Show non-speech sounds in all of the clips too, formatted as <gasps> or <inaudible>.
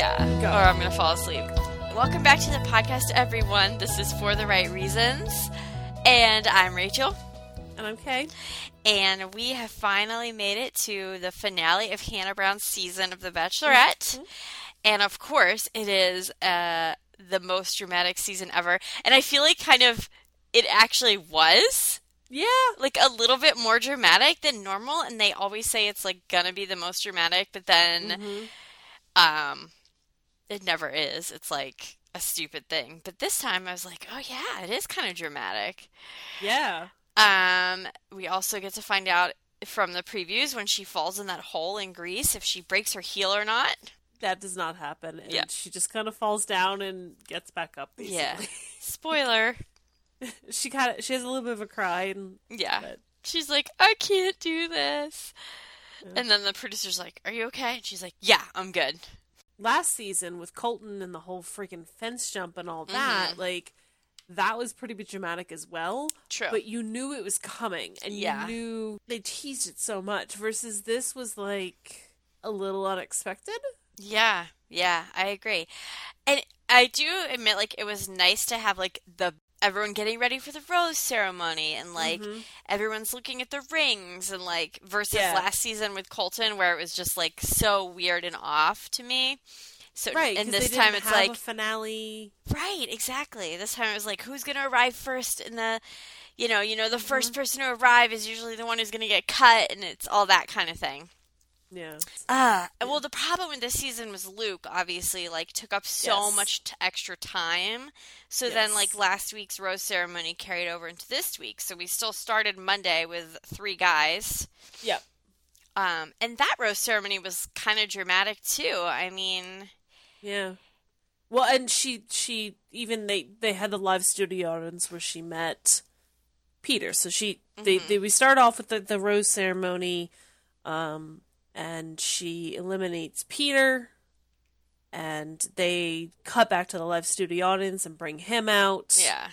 Yeah, Go. or I'm gonna fall asleep. Welcome back to the podcast, everyone. This is for the right reasons, and I'm Rachel. And I'm Kay. And we have finally made it to the finale of Hannah Brown's season of The Bachelorette. Mm-hmm. And of course, it is uh, the most dramatic season ever. And I feel like kind of it actually was Yeah. like a little bit more dramatic than normal. And they always say it's like gonna be the most dramatic, but then Mhm. um, it never is. It's like a stupid thing. But this time I was like, oh yeah, it is kind of dramatic. Yeah. Um, we also get to find out from the previews when she falls in that hole in Greece if she breaks her heel or not. That does not happen. And Yeah. she just kind of falls down and gets back up, basically. Yeah. Spoiler. <laughs> she kind of she has a little bit of a cry and Yeah. but She's like, I can't do this. Yeah. And then the producer's like, Are you okay? And she's like, Yeah, I'm good. Last season with Colton and the whole freaking fence jump and all that, Mhm. like that was pretty dramatic as well. True. But you knew it was coming and Yeah. you knew they teased it so much versus this was like a little unexpected. Yeah, yeah, I agree. And I do admit like it was nice to have like the everyone getting ready for the rose ceremony and like Mhm. everyone's looking at the rings and like versus Yeah. last season with Colton where it was just like so weird and off to me. So right, and this time it's like finale. right, exactly. This time it was like who's to arrive first in the you know, you know the 1st person to arrive is usually the one who's to get cut and it's all that kind of thing. Yeah. Uh, well, the problem with this season was Luke obviously like took up so Yes. much t- extra time. So then, like last week's rose ceremony carried over into this week. So we still started Monday with three guys. Yep. Um, and that rose ceremony was kind of dramatic too. I mean, Yeah. Well, and she she even they they had the live studio audience where she met Peter. So she they, Mhm. they we start off with the, the rose ceremony, um, and she eliminates Peter, and they cut back to the live studio audience and bring him out. yeah.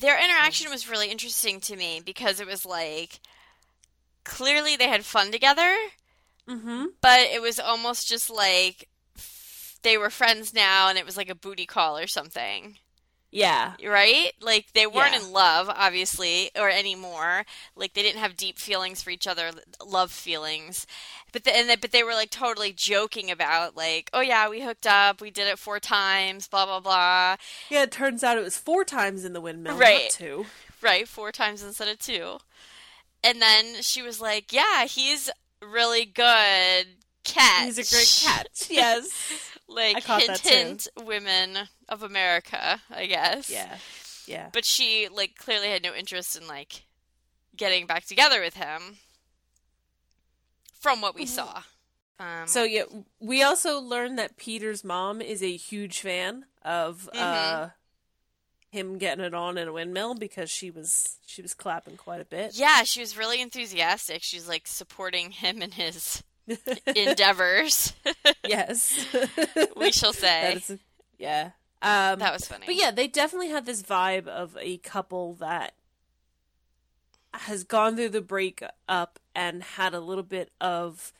Their interaction was really interesting to me because it was like clearly they had fun together. Mm-hmm. but it was almost just like they were friends now and it was like a booty call or something Yeah. right like they weren't Yeah. in love obviously or anymore like they didn't have deep feelings for each other love feelings but the, and they, but they were like totally joking about like oh yeah we hooked up we did it four times blah blah blah Yeah. It turns out it was four times in the windmill, Right. not two. right four times instead of two and then she was like yeah he's really good cat He's a great catch. <laughs> Yes. <laughs> like hint hint women of America, I guess. yeah. Yeah. But she like clearly had no interest in like getting back together with him. From what we Mhm. saw. Um, So yeah, we also learned that Peter's mom is a huge fan of Mm-hmm. uh him getting it on in a windmill because she was she was clapping quite a bit. yeah, she was really enthusiastic. She's like supporting him and his endeavors. <laughs> yes. <laughs> we shall say. is yeah. Um that was funny. but yeah, they definitely had this vibe of a couple that has gone through the breakup and had a little bit of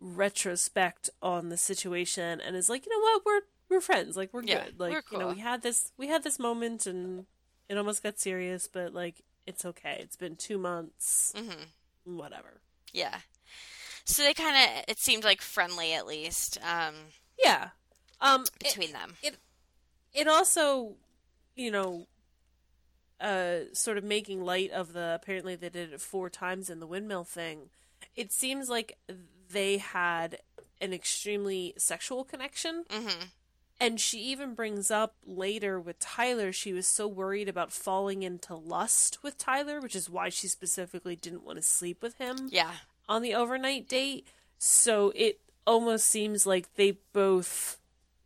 retrospect on the situation and is like, you know what, we're we're friends, like we're Yeah, good. Like we're you know, we had this we had this moment and it almost got serious, but like it's okay. It's been two months. hmm Whatever. Yeah. So they kind of it seemed like friendly at least um, Yeah. Um it- between them. it it also, you know, uh, sort of making light of the apparently they did it four times in the windmill thing. It seems like they had an extremely sexual connection, hmm and she even brings up later with Tyler she was so worried about falling into lust with Tyler, which is why she specifically didn't want to sleep with him Yeah. On the overnight date. So it almost seems like they both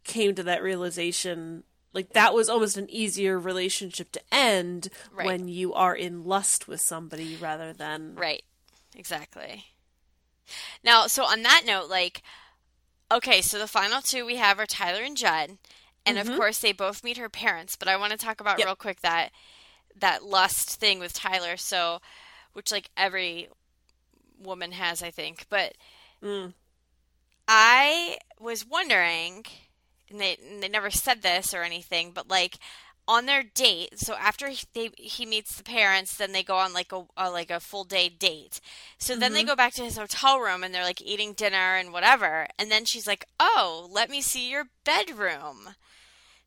came to that realization. Like that was almost an easier relationship to end Right. when you are in lust with somebody rather than Right. Exactly. Now, so on that note, like, okay, so the final two we have are Tyler and Judd, and of Mhm. course they both meet her parents. But I want to talk about Yep. real quick that that lust thing with Tyler. So, which like every woman has, I think. But Mm. I was wondering, and they and they never said this or anything, but like on their date, so after he, they, he meets the parents, then they go on like a, a like a full day date. So then they go back to his hotel room and they're like eating dinner and whatever. And then she's like, "Oh, let me see your bedroom."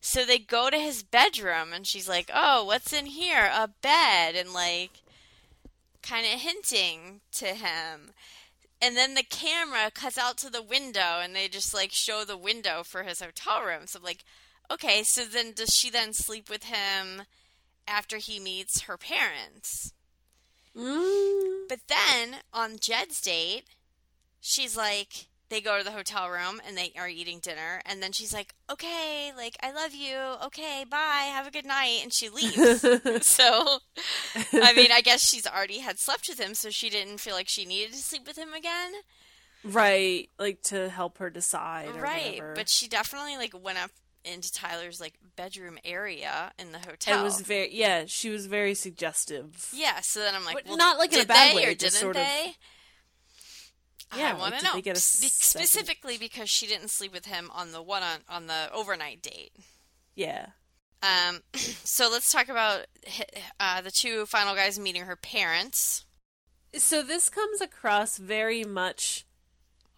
So they go to his bedroom and she's like, "Oh, what's in here? A bed." And like kind of hinting to him. And then the camera cuts out to the window and they just like show the window for his hotel room. So I'm like, okay, so then does she then sleep with him after he meets her parents? Mm. But then on Jed's date, she's like, they go to the hotel room and they are eating dinner. And then she's like, okay, like, I love you. Okay, bye. Have a good night. And she leaves. <laughs> <laughs> so, I mean, I guess she's already had slept with him, so she didn't feel like she needed to sleep with him again. Right, like to help her decide. Or right. whatever. But she definitely, like, went up into Tyler's, like, bedroom area in the hotel. it was very yeah. She was very suggestive. Yeah, so then I'm like, But well, not like in a bad they way, or just didn't sort of- they? Yeah, I like, want to know Be- specifically because she didn't sleep with him on the one on, on the overnight date. Yeah. Um, <clears throat> so let's talk about uh, the two final guys meeting her parents. So this comes across very much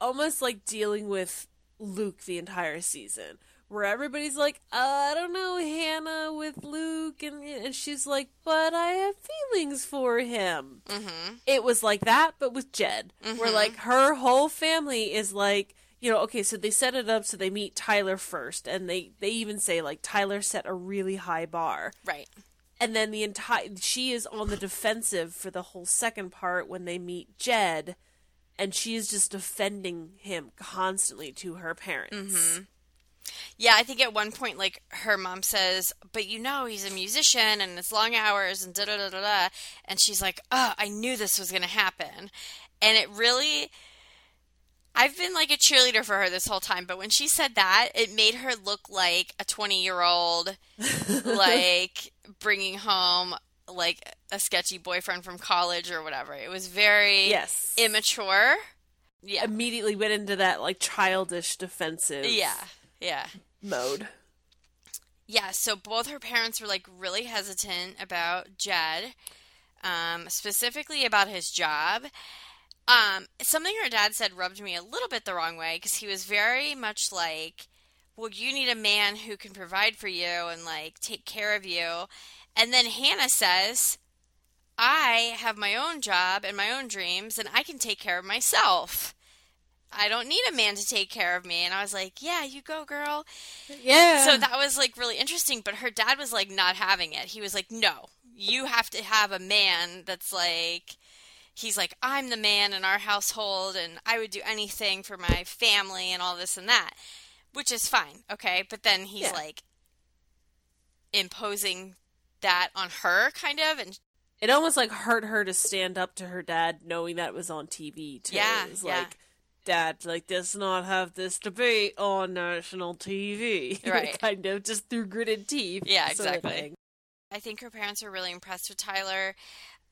almost like dealing with Luke the entire season. Where everybody's like, uh, I don't know, Hannah with Luke, and and she's like, but I have feelings for him. Mm-hmm. It was like that, but with Jed, where Mhm. like her whole family is like, you know, okay, so they set it up so they meet Tyler first, and they they even say like Tyler set a really high bar, Right. and then the entire she is on the defensive for the whole second part when they meet Jed, and she is just defending him constantly to her parents. Yeah, I think at one point, like her mom says, "But you know, he's a musician and it's long hours and da da da da da," and she's like, "Oh, I knew this was going to happen," and it really. I've been like a cheerleader for her this whole time, but when she said that, it made her look like a 20 year old, <laughs> like bringing home like a sketchy boyfriend from college or whatever. It was very Yes, immature. Yeah. immediately went into that like childish defensive Yeah. Yeah. mode. Yeah, so both her parents were like really hesitant about Jed, um, specifically about his job. Um, something her dad said rubbed me a little bit the wrong way because he was very much like, "Well, you need a man who can provide for you and like take care of you," and then Hannah says, "I have my own job and my own dreams, and I can take care of myself." I don't need a man to take care of me. And I was like, yeah, you go, girl. Yeah. So that was like really interesting, but her dad was like not having it. He was like, "No, you have to have a man that's like he's like I'm the man in our household and I would do anything for my family and all this and that." Which is fine. Okay? But then he's Yeah. like imposing that on her kind of and it almost like hurt her to stand up to her dad knowing that it was on TV too. Yeah, It was yeah. like dad like does not have this debate on national TV. <laughs> Right. kind of just through gritted teeth. Yeah, exactly. I think her parents were really impressed with Tyler.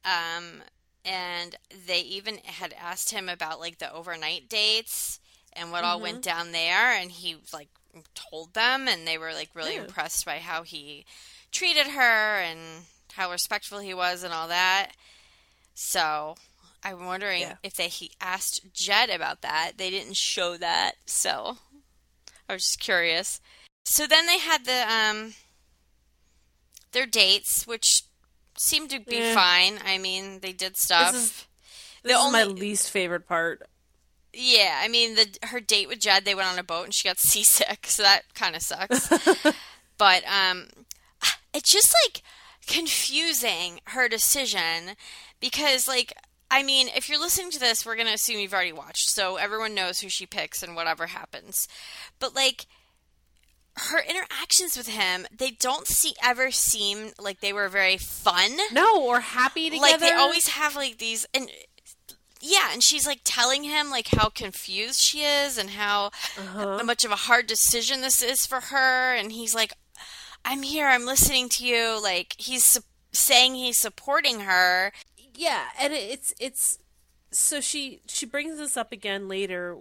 Um, and they even had asked him about like the overnight dates and what all went down there. And he like told them, and they were like really Yeah. impressed by how he treated her and how respectful he was and all that. So I'm wondering Yeah. if they he asked Jed about that. They didn't show that, so I was just curious. So then they had the um their dates, which seemed to be Yeah. fine. I mean, they did stuff. This is This is my least favorite part. yeah, I mean, the her date with Jed, they went on a boat and she got <laughs> seasick, so that kind of sucks. <laughs> but um, it's just like confusing her decision because like I mean, if you're listening to this, we're gonna assume you've already watched, so everyone knows who she picks and whatever happens. But like her interactions with him, they don't see ever seem like they were very fun No, or happy together. like they always have like these and yeah and she's like telling him like how confused she is and how Uh-huh. much of a hard decision this is for her and he's like i'm here i'm listening to you like he's su- saying he's supporting her Yeah, and it's it's so she she brings this up again later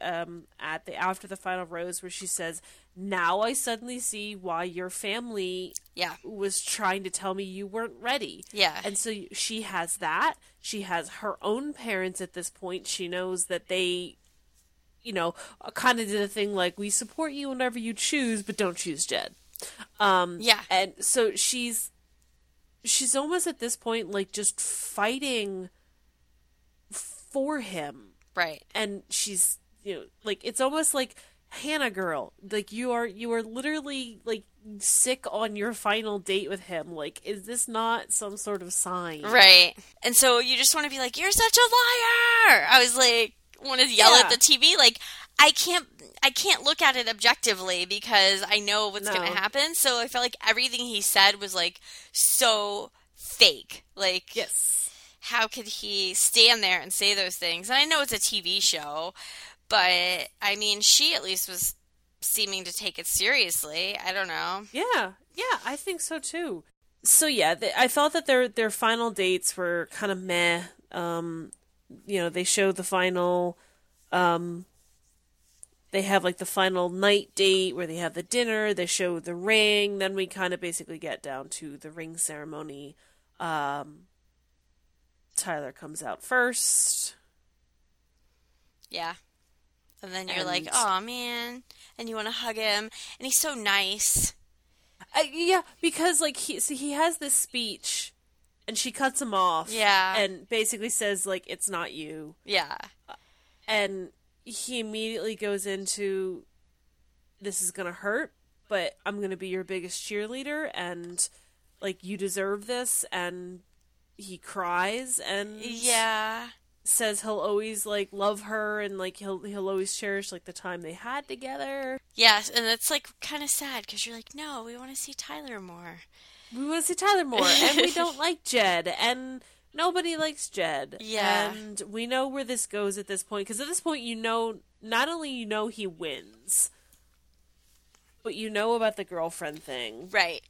um, at the after the final rose where she says now i suddenly see why your family Yeah. was trying to tell me you weren't ready Yeah. and so she has that she has her own parents at this point she knows that they you know kind of did a thing like we support you whenever you choose but don't choose jed um Yeah. and so she's she's almost at this point like just fighting for him Right. and she's you know like it's almost like Hannah girl like you are you are literally like sick on your final date with him like is this not some sort of sign Right. And so you just want to be like, you're such a liar. I was like, want to yell Yeah. at the TV. Like, I can't, I can't look at it objectively because I know what's going to happen. So I felt like everything he said was like so fake. Like, yes how could he stand there and say those things? And I know it's a TV show, but I mean, she at least was seeming to take it seriously. I don't know. yeah yeah I think so too so yeah th- I thought that their their final dates were kind of meh um you know they showed the final um they have like the final night date where they have the dinner they show the ring then we kind of basically get down to the ring ceremony um tyler comes out first Yeah. And then you're like, oh man. And you want to hug him. And he's so nice. uh, yeah because like he so he has this speech and she cuts him off Yeah. and basically says like it's not you Yeah. and he immediately goes into this is gonna hurt but i'm gonna be your biggest cheerleader and like you deserve this and he cries and Yeah. says he'll always like love her and like he'll he'll always cherish like the time they had together Yes. And it's like kind of sad because you're like, no, we want to see Tyler more. we want to see tyler more and we <laughs> don't like jed and nobody likes jed Yeah. and we know where this goes at this point because at this point you know not only you know he wins but you know about the girlfriend thing Right.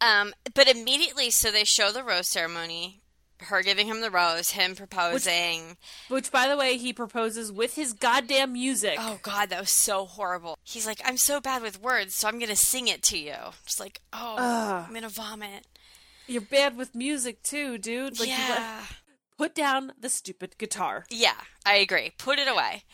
Um, but immediately, so they show the rose ceremony, her giving him the rose, him proposing. which by the way he proposes with his goddamn music oh God, that was so horrible. He's like, I'm so bad with words, so I'm gonna sing it to you. Just like, oh, Ugh. I'm gonna vomit. You're bad with music too dude like yeah. put down the stupid guitar Yeah, I agree. Put it away.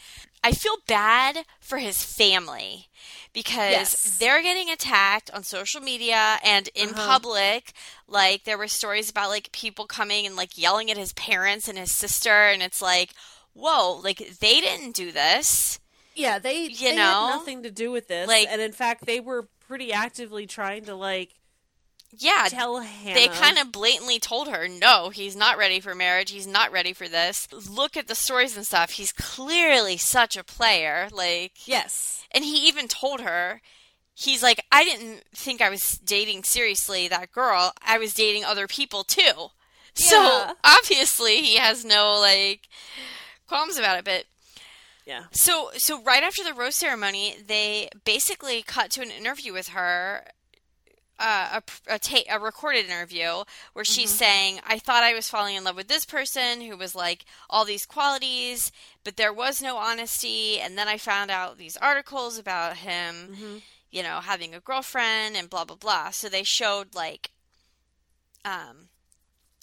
I feel bad for his family because Yes. they're getting attacked on social media and in Uh-huh. public. Like there were stories about like people coming and like yelling at his parents and his sister and it's like, "Whoa, like they didn't do this." Yeah, they You they know? had nothing to do with this. Like- and in fact, they were pretty actively trying to like Yeah, tell Hannah. they kind of blatantly told her, "No, he's not ready for marriage. He's not ready for this." Look at the stories and stuff. He's clearly such a player. Like yes, And he even told her, he's like, I didn't think I was dating seriously that girl. I was dating other people too. So obviously he has no like qualms about it. But yeah, so so right after the rose ceremony, they basically cut to an interview with her. A, a, ta- a recorded interview where she's saying, I thought I was falling in love with this person who was like all these qualities, but there was no honesty. And then I found out these articles about him, you know, having a girlfriend and blah, blah, blah. So they showed like, um,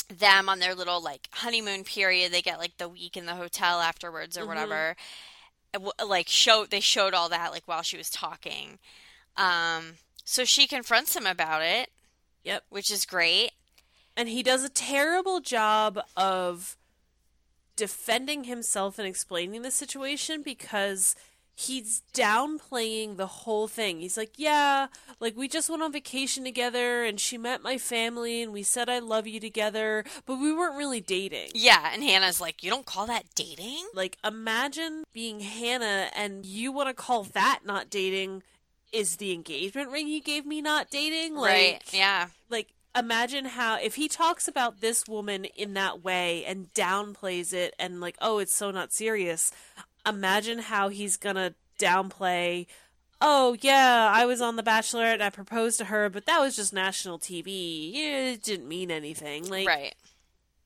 them on their little like honeymoon period. They get like the week in the hotel afterwards or whatever. And, w- Like show they showed all that like while she was talking. Um, so she confronts him about it, yep. which is great. And he does a terrible job of defending himself and explaining the situation because he's downplaying the whole thing. He's like, "Yeah, like we just went on vacation together and she met my family and we said I love you together, but we weren't really dating." Yeah, and Hannah's like, "You don't call that dating?" Like imagine being Hannah and you want to call that not dating is the engagement ring you gave me not dating? Like right? Yeah. like imagine how if he talks about this woman in that way and downplays it and like oh it's so not serious imagine how he's gonna downplay oh yeah i was on the bachelorette and i proposed to her but that was just national tv it didn't mean anything like Right.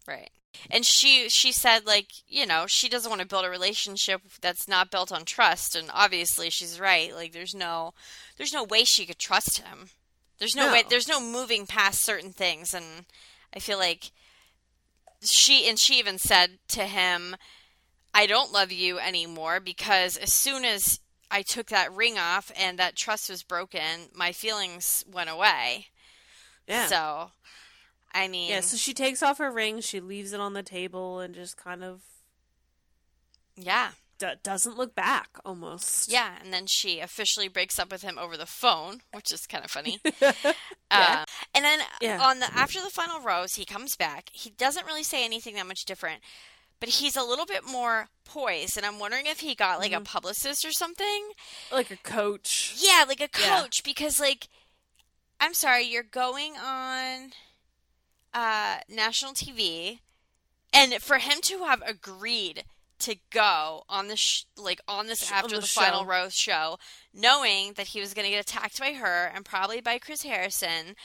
Right. And she she said like you know she doesn't want to build a relationship that's not built on trust and obviously she's right like there's no there's no way she could trust him there's no, No. way there's no moving past certain things and i feel like she and she even said to him i don't love you anymore because as soon as i took that ring off and that trust was broken my feelings went away Yeah. so i mean yeah, so she takes off her ring, she leaves it on the table, and just kind of yeah d- doesn't look back almost. Yeah, and then she officially breaks up with him over the phone, which is kind of funny. <laughs> Yeah. Uh, and then Yeah. on the after the final rose, he comes back. He doesn't really say anything that much different, but he's a little bit more poised. And I'm wondering if he got like a Mhm. publicist or something. Like a coach. Yeah, like a Yeah. coach because like I'm sorry, you're going on uh national TV and for him to have agreed to go on this sh- like on this on after the the, final rose show knowing that he was going to get attacked by her and probably by Chris Harrison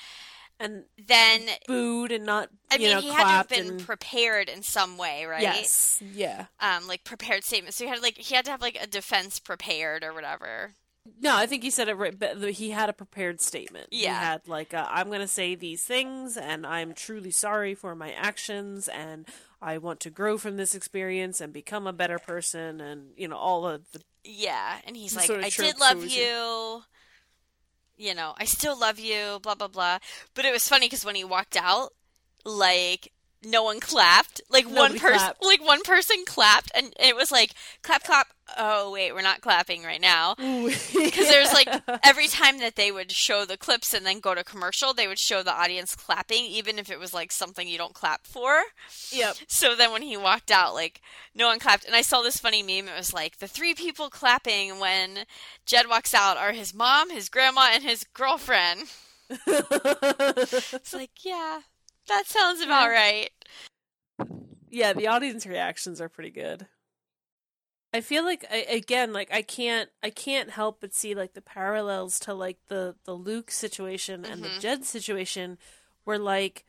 And then booed and not, I mean know, he had to have been and... prepared in some way right Yes. Yeah. um like prepared statements so he had like he had to have like a defense prepared or whatever No, I think he said it right, but he had a prepared statement. Yeah. He had, like, uh, I'm going to say these things, and I'm truly sorry for my actions, and I want to grow from this experience and become a better person, and, you know, all of the. Yeah, and he's like, sort of I did love shows you. You know, I still love you, blah, blah, blah. But it was funny because when he walked out, like, no one clapped. Like, one person, clapped. like, one person clapped, and it was like, clap, clap. Oh, wait, we're not clapping right now. <laughs> Because there's like every time that they would show the clips and then go to commercial, they would show the audience clapping, even if it was like something you don't clap for. Yep. <laughs> So then when he walked out, like no one clapped. And I saw this funny meme. It was like the three people clapping when Jed walks out are his mom, his grandma, and his girlfriend. <laughs> It's like, yeah, that sounds about right. yeah, the audience reactions are pretty good. I feel like I, again, like I can't, I can't help but see like the parallels to like the the Luke situation and the Mhm. Jed situation, where like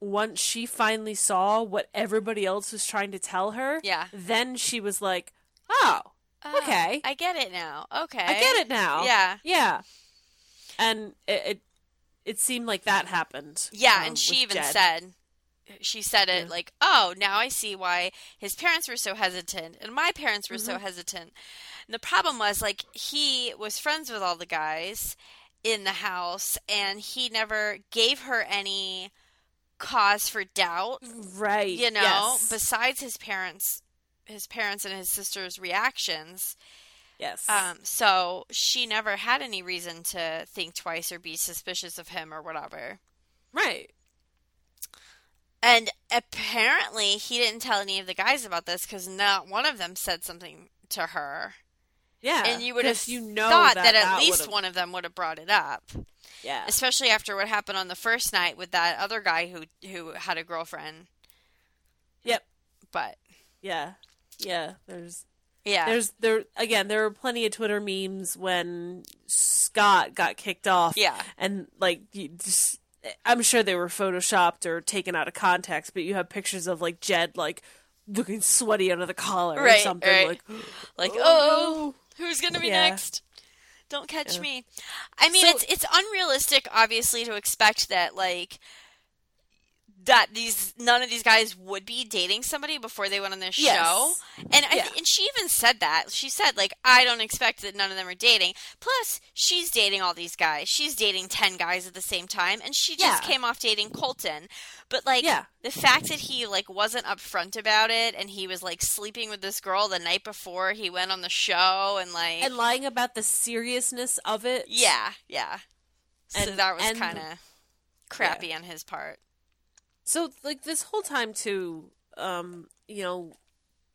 once she finally saw what everybody else was trying to tell her, Yeah. then she was like, "Oh, Oh, Okay. I get it now. Okay, I get it now." Yeah, yeah, and it it, it seemed like that happened. yeah. um, and she even Jed. said, she said it Yeah. like, "Oh, now I see why his parents were so hesitant and my parents were so Mhm. hesitant." And the problem was like he was friends with all the guys in the house, and he never gave her any cause for doubt. right? You know, yes. besides his parents, his parents and his sister's reactions. Yes, Um, so she never had any reason to think twice or be suspicious of him or whatever. right. And apparently, he didn't tell any of the guys about this because not one of them said something to her. Yeah, and you would have you know thought that, that, at that least would've- one of them would have brought it up, Yeah, especially after what happened on the first night with that other guy who who had a girlfriend. Yep. But yeah, yeah. There's yeah, there's there again. There were plenty of Twitter memes when Scott got kicked off. yeah, and like you just, I'm sure they were photoshopped or taken out of context, but you have pictures of like Jed like looking sweaty under the collar or Right, something right. like. <gasps> like <gasps> Oh, oh, who's gonna be Yeah. next? Don't catch Yeah. me. I mean, So- it's it's unrealistic, obviously, to expect that like that these none of these guys would be dating somebody before they went on this Yes. show. And I Yeah. and she even said that. She said like I don't expect that none of them are dating. Plus, she's dating all these guys. She's dating 10 guys at the same time and she just Yeah. came off dating Colton. But like Yeah. the fact that he like wasn't upfront about it and he was like sleeping with this girl the night before he went on the show and like and lying about the seriousness of it. yeah, yeah. So And- that was kind of crappy on his part. So like this whole time too, um, you know,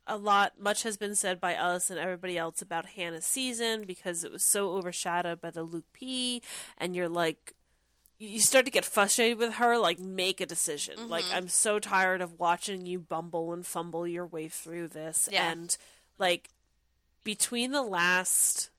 a lot much has been said by us and everybody else about Hannah's season because it was so overshadowed by the Luke P and you're like you start to get frustrated with her like make a decision. Like Mhm. I'm so tired of watching you bumble and fumble your way through this Yeah. and like between the last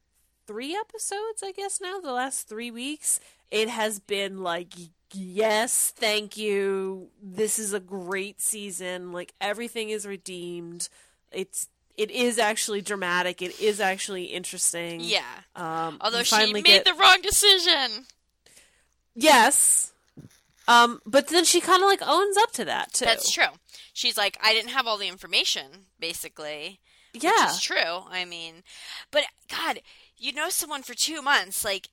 3 episodes, I guess now, the last 3 weeks, it has been like yes, thank you. This is a great season. Like everything is redeemed. It's it is actually dramatic. It is actually interesting. Yeah. Um, Although she made get- the wrong decision. yes. Um, but then she kind of like owns up to that too. That's true. She's like, I didn't have all the information, basically. Yeah. It's true. I mean, but God, you know someone for two months. Like,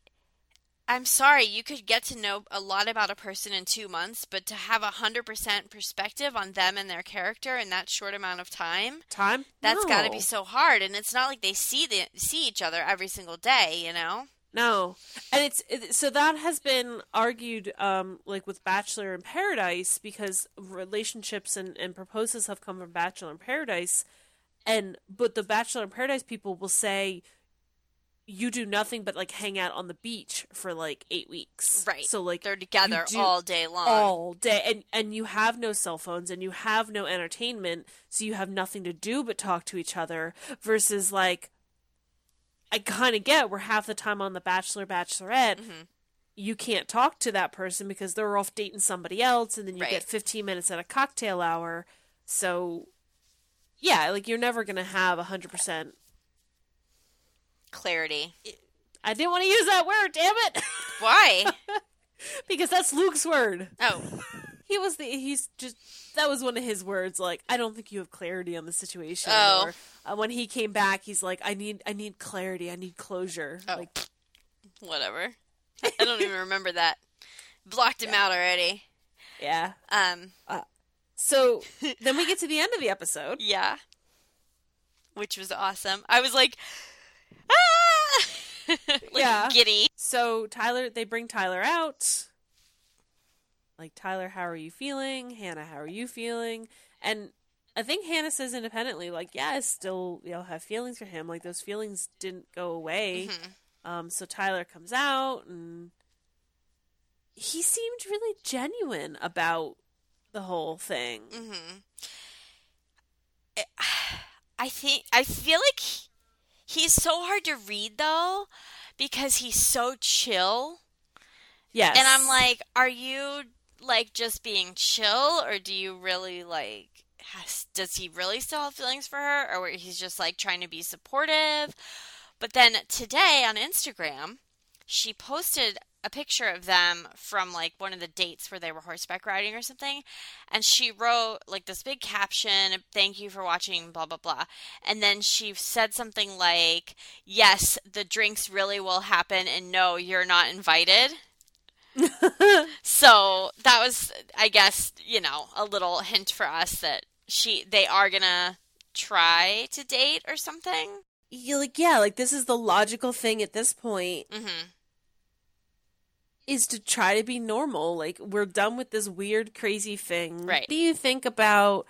I'm sorry, you could get to know a lot about a person in two months, but to have a hundred percent perspective on them and their character in that short amount of time, Time. that's got to be so hard. And it's not like they see the see each other every single day, you know. No, and it's it, so that has been argued, um, like with Bachelor in Paradise, because relationships and, and proposals have come from Bachelor in Paradise, and but the Bachelor in Paradise people will say, you do nothing but like hang out on the beach for like eight weeks, Right. So like They're together all day long. all day, and and you have no cell phones and you have no entertainment, so you have nothing to do but talk to each other. Versus like, I kind of get we're half the time on the Bachelor Bachelorette. Mm-hmm. You can't talk to that person because they're off dating somebody else, and then you Right. get 15 minutes at a cocktail hour. So, yeah, like you're never gonna have 100%. Clarity. I didn't want to use that word, damn it, <laughs> Why? because that's Luke's word. oh, <laughs> He was the he's just that was one of his words like I don't think you have clarity on the situation. Oh. Or, uh, when he came back, he's like I need I need clarity. I need closure. Oh. Like whatever. I don't even remember that. Blocked him out already. yeah. Um, So then we get to the end of the episode. <laughs> yeah. Which was awesome. I was like, ah! <laughs> like Yeah. giddy. So Tyler they bring Tyler out. Like Tyler, how are you feeling? Hannah, how are you feeling? And I think Hannah says independently, like, yeah, I still, you know, have feelings for him. Like those feelings didn't go away. Um, so Tyler comes out and he seemed really genuine about the whole thing. Mm-hmm. <sighs> I think I feel like he's so hard to read though because he's so chill. Yes. And I'm like, are you like just being chill, or do you really like? Has, does he really still have feelings for her, or he's just like trying to be supportive? But then today on Instagram, she posted a picture of them from like one of the dates where they were horseback riding or something, and she wrote like this big caption, "Thank you for watching," blah blah blah, and then she said something like, "Yes, the drinks really will happen, and no, you're not invited." <laughs> so that was i guess you know a little hint for us that she they are gonna try to date or something. You're like, yeah, like this is the logical thing at this point. Mm-hmm is to try to be normal. Like we're done with this weird, crazy thing. Right. What do you think about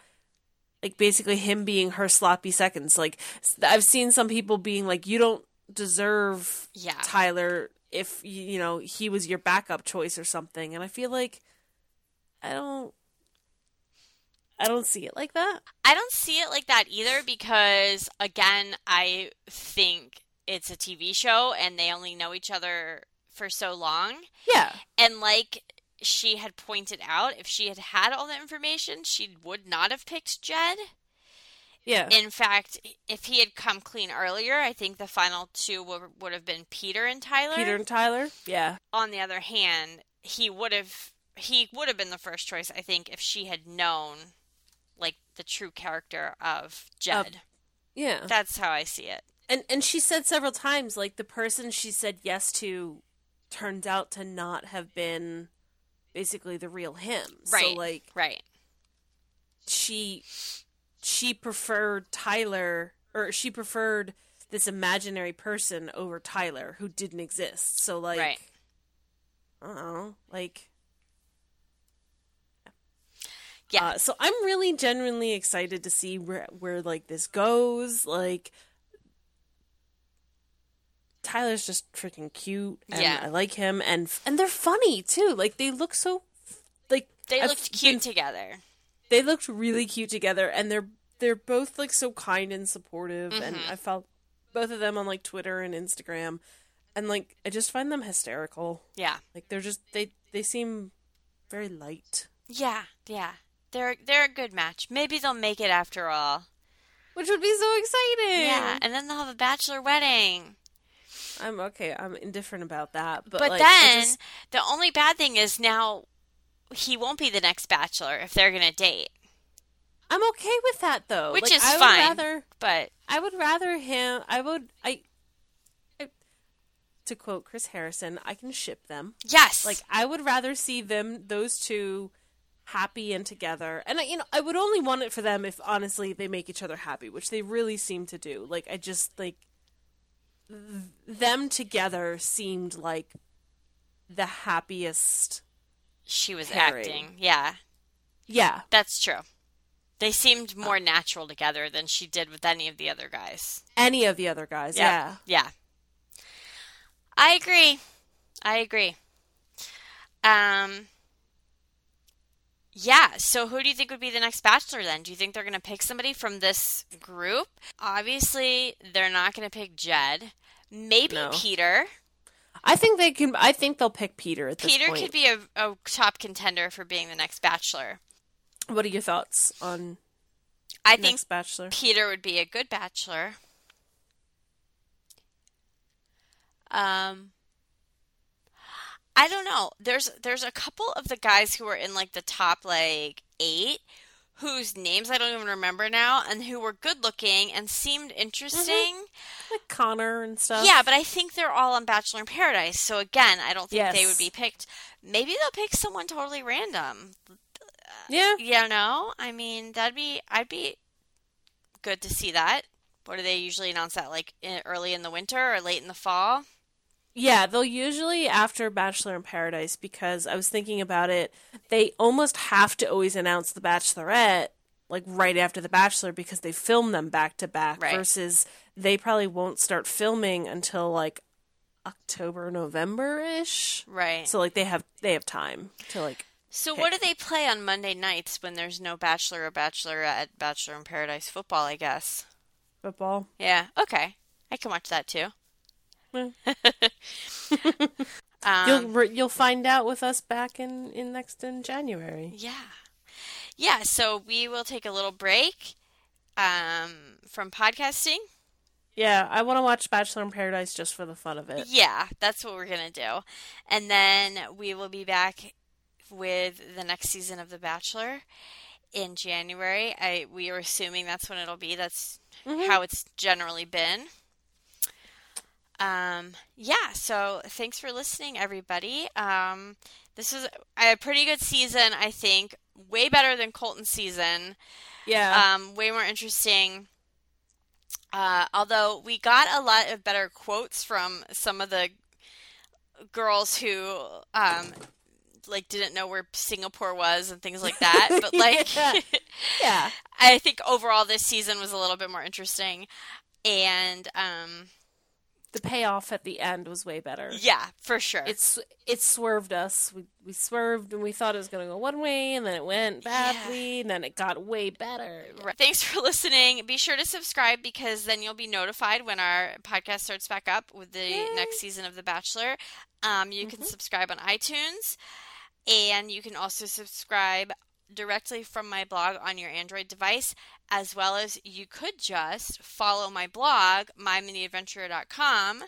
like basically him being her sloppy seconds? Like I've seen some people being like, you don't deserve Yeah. Tyler if you you know he was your backup choice or something. And I feel like I don't. I don't see it like that. i don't see it like that either because again i think it's a tv show and they only know each other for so long Yeah. and like she had pointed out if she had had all the information she would not have picked jed Yeah. In fact, if he had come clean earlier, I think the final two would, would have been Peter and Tyler. Peter and Tyler. Yeah. On the other hand, he would have he would have been the first choice, I think, if she had known like the true character of Jed. Yeah. That's how I see it. And and she said several times like the person she said yes to turned out to not have been basically the real him. Right. So like Right. she she preferred Tyler or she preferred this imaginary person over Tyler who didn't exist. So like Right. I don't know, like Yeah. Uh, so I'm really genuinely excited to see where where like this goes. Like Tyler's just freaking cute, and Yeah. I like him, and and they're funny too. Like they look so like they I've looked cute been- together. they looked really cute together, and they're they're both like so kind and supportive, and Mhm. I felt both of them on like Twitter and Instagram, and like I just find them hysterical. Yeah. Like they're just they they seem very light. Yeah, yeah. They're they're a good match. Maybe they'll make it after all. Which would be so exciting. Yeah, and then they'll have a bachelor wedding. I'm okay. I'm indifferent about that, but But like, then just- the only bad thing is now he won't be the next bachelor if they're gonna date. I'm okay with that though. Which Like, is I would fine. Rather, But I would rather him. I would. I, I. To quote Chris Harrison, I can ship them. yes, Like I would rather see them, those two, happy and together. And I, you know, I would only want it for them if honestly they make each other happy, which they really seem to do. Like I just like them together seemed like the happiest. she was pairing. acting. Yeah, Yeah, that's true. They seemed more natural together than she did with any of the other guys. any of the other guys. Yeah. Yeah. I agree. I agree. Um Yeah, so who do you think would be the next bachelor then? Do you think they're going to pick somebody from this group? Obviously, they're not going to pick Jed. Maybe No. Peter. I think they can. I think they'll pick Peter at this point. Peter could be a, a top contender for being the next bachelor. What are your thoughts on I think next Bachelor? Peter would be a good bachelor. Um I don't know. There's there's a couple of the guys who are in like the top like 8 whose names I don't even remember now and who were good looking and seemed interesting. Mm-hmm. Like Connor and stuff. Yeah, but I think they're all on Bachelor in Paradise. So again, I don't think they would be picked. Maybe they'll pick someone totally random. Uh, yeah. You know, I mean, that'd be I'd be good to see that. What do they usually announce that like in, early in the winter or late in the fall? Yeah, they'll usually after Bachelor in Paradise because I was thinking about it, they almost have to always announce the Bachelorette like right after the Bachelor because they film them back to back Right. versus they probably won't start filming until like October, November ish. Right. So like they have they have time to like So what do they play on Monday nights when there's no Bachelor or Bachelorette at Bachelor in Paradise football? I guess. football. Yeah. Okay. I can watch that too. <laughs> Um, You'll you'll find out with us back in in next in January. Yeah. Yeah, so we will take a little break um, from podcasting. Yeah, I want to watch Bachelor in Paradise just for the fun of it. Yeah, that's what we're going to do. And then we will be back with the next season of The Bachelor in January. I we are assuming that's when it'll be. That's how it's generally been. Um, yeah, so thanks for listening, everybody. Um, this was a pretty good season, I think. Way better than Colton's season. Yeah. Um, way more interesting. Uh, although we got a lot of better quotes from some of the girls who um, like didn't know where Singapore was and things like that. But <laughs> like, Yeah. <laughs> yeah. I think overall this season was a little bit more interesting. And um, The payoff at the end was way better. yeah, for sure. It's it swerved us. We we swerved and we thought it was going to go one way and then it went badly and then it got way better. Right. Thanks for listening. Be sure to subscribe because then you'll be notified when our podcast starts back up with the Yay. next season of The Bachelor. Um, you can subscribe on iTunes, and you can also subscribe directly from my blog on your Android device, as well as you could just follow my blog, myminiadventurer.com.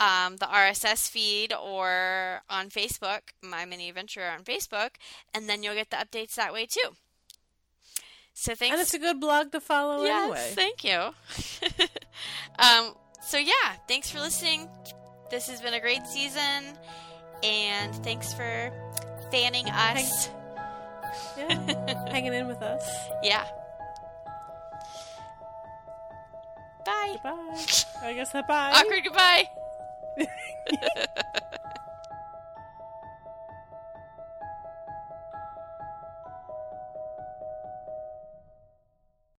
Um, the RSS feed or on Facebook, My Mini Adventurer on Facebook, and then you'll get the updates that way too. So thanks. And it's a good blog to follow Yes, anyway. thank you. <laughs> um, so yeah, thanks for listening. This has been a great season, and thanks for fanning us. Yeah. Hanging in with us. <laughs> Yeah. Bye. Goodbye. I guess that bye. Awkward goodbye. <laughs> <laughs>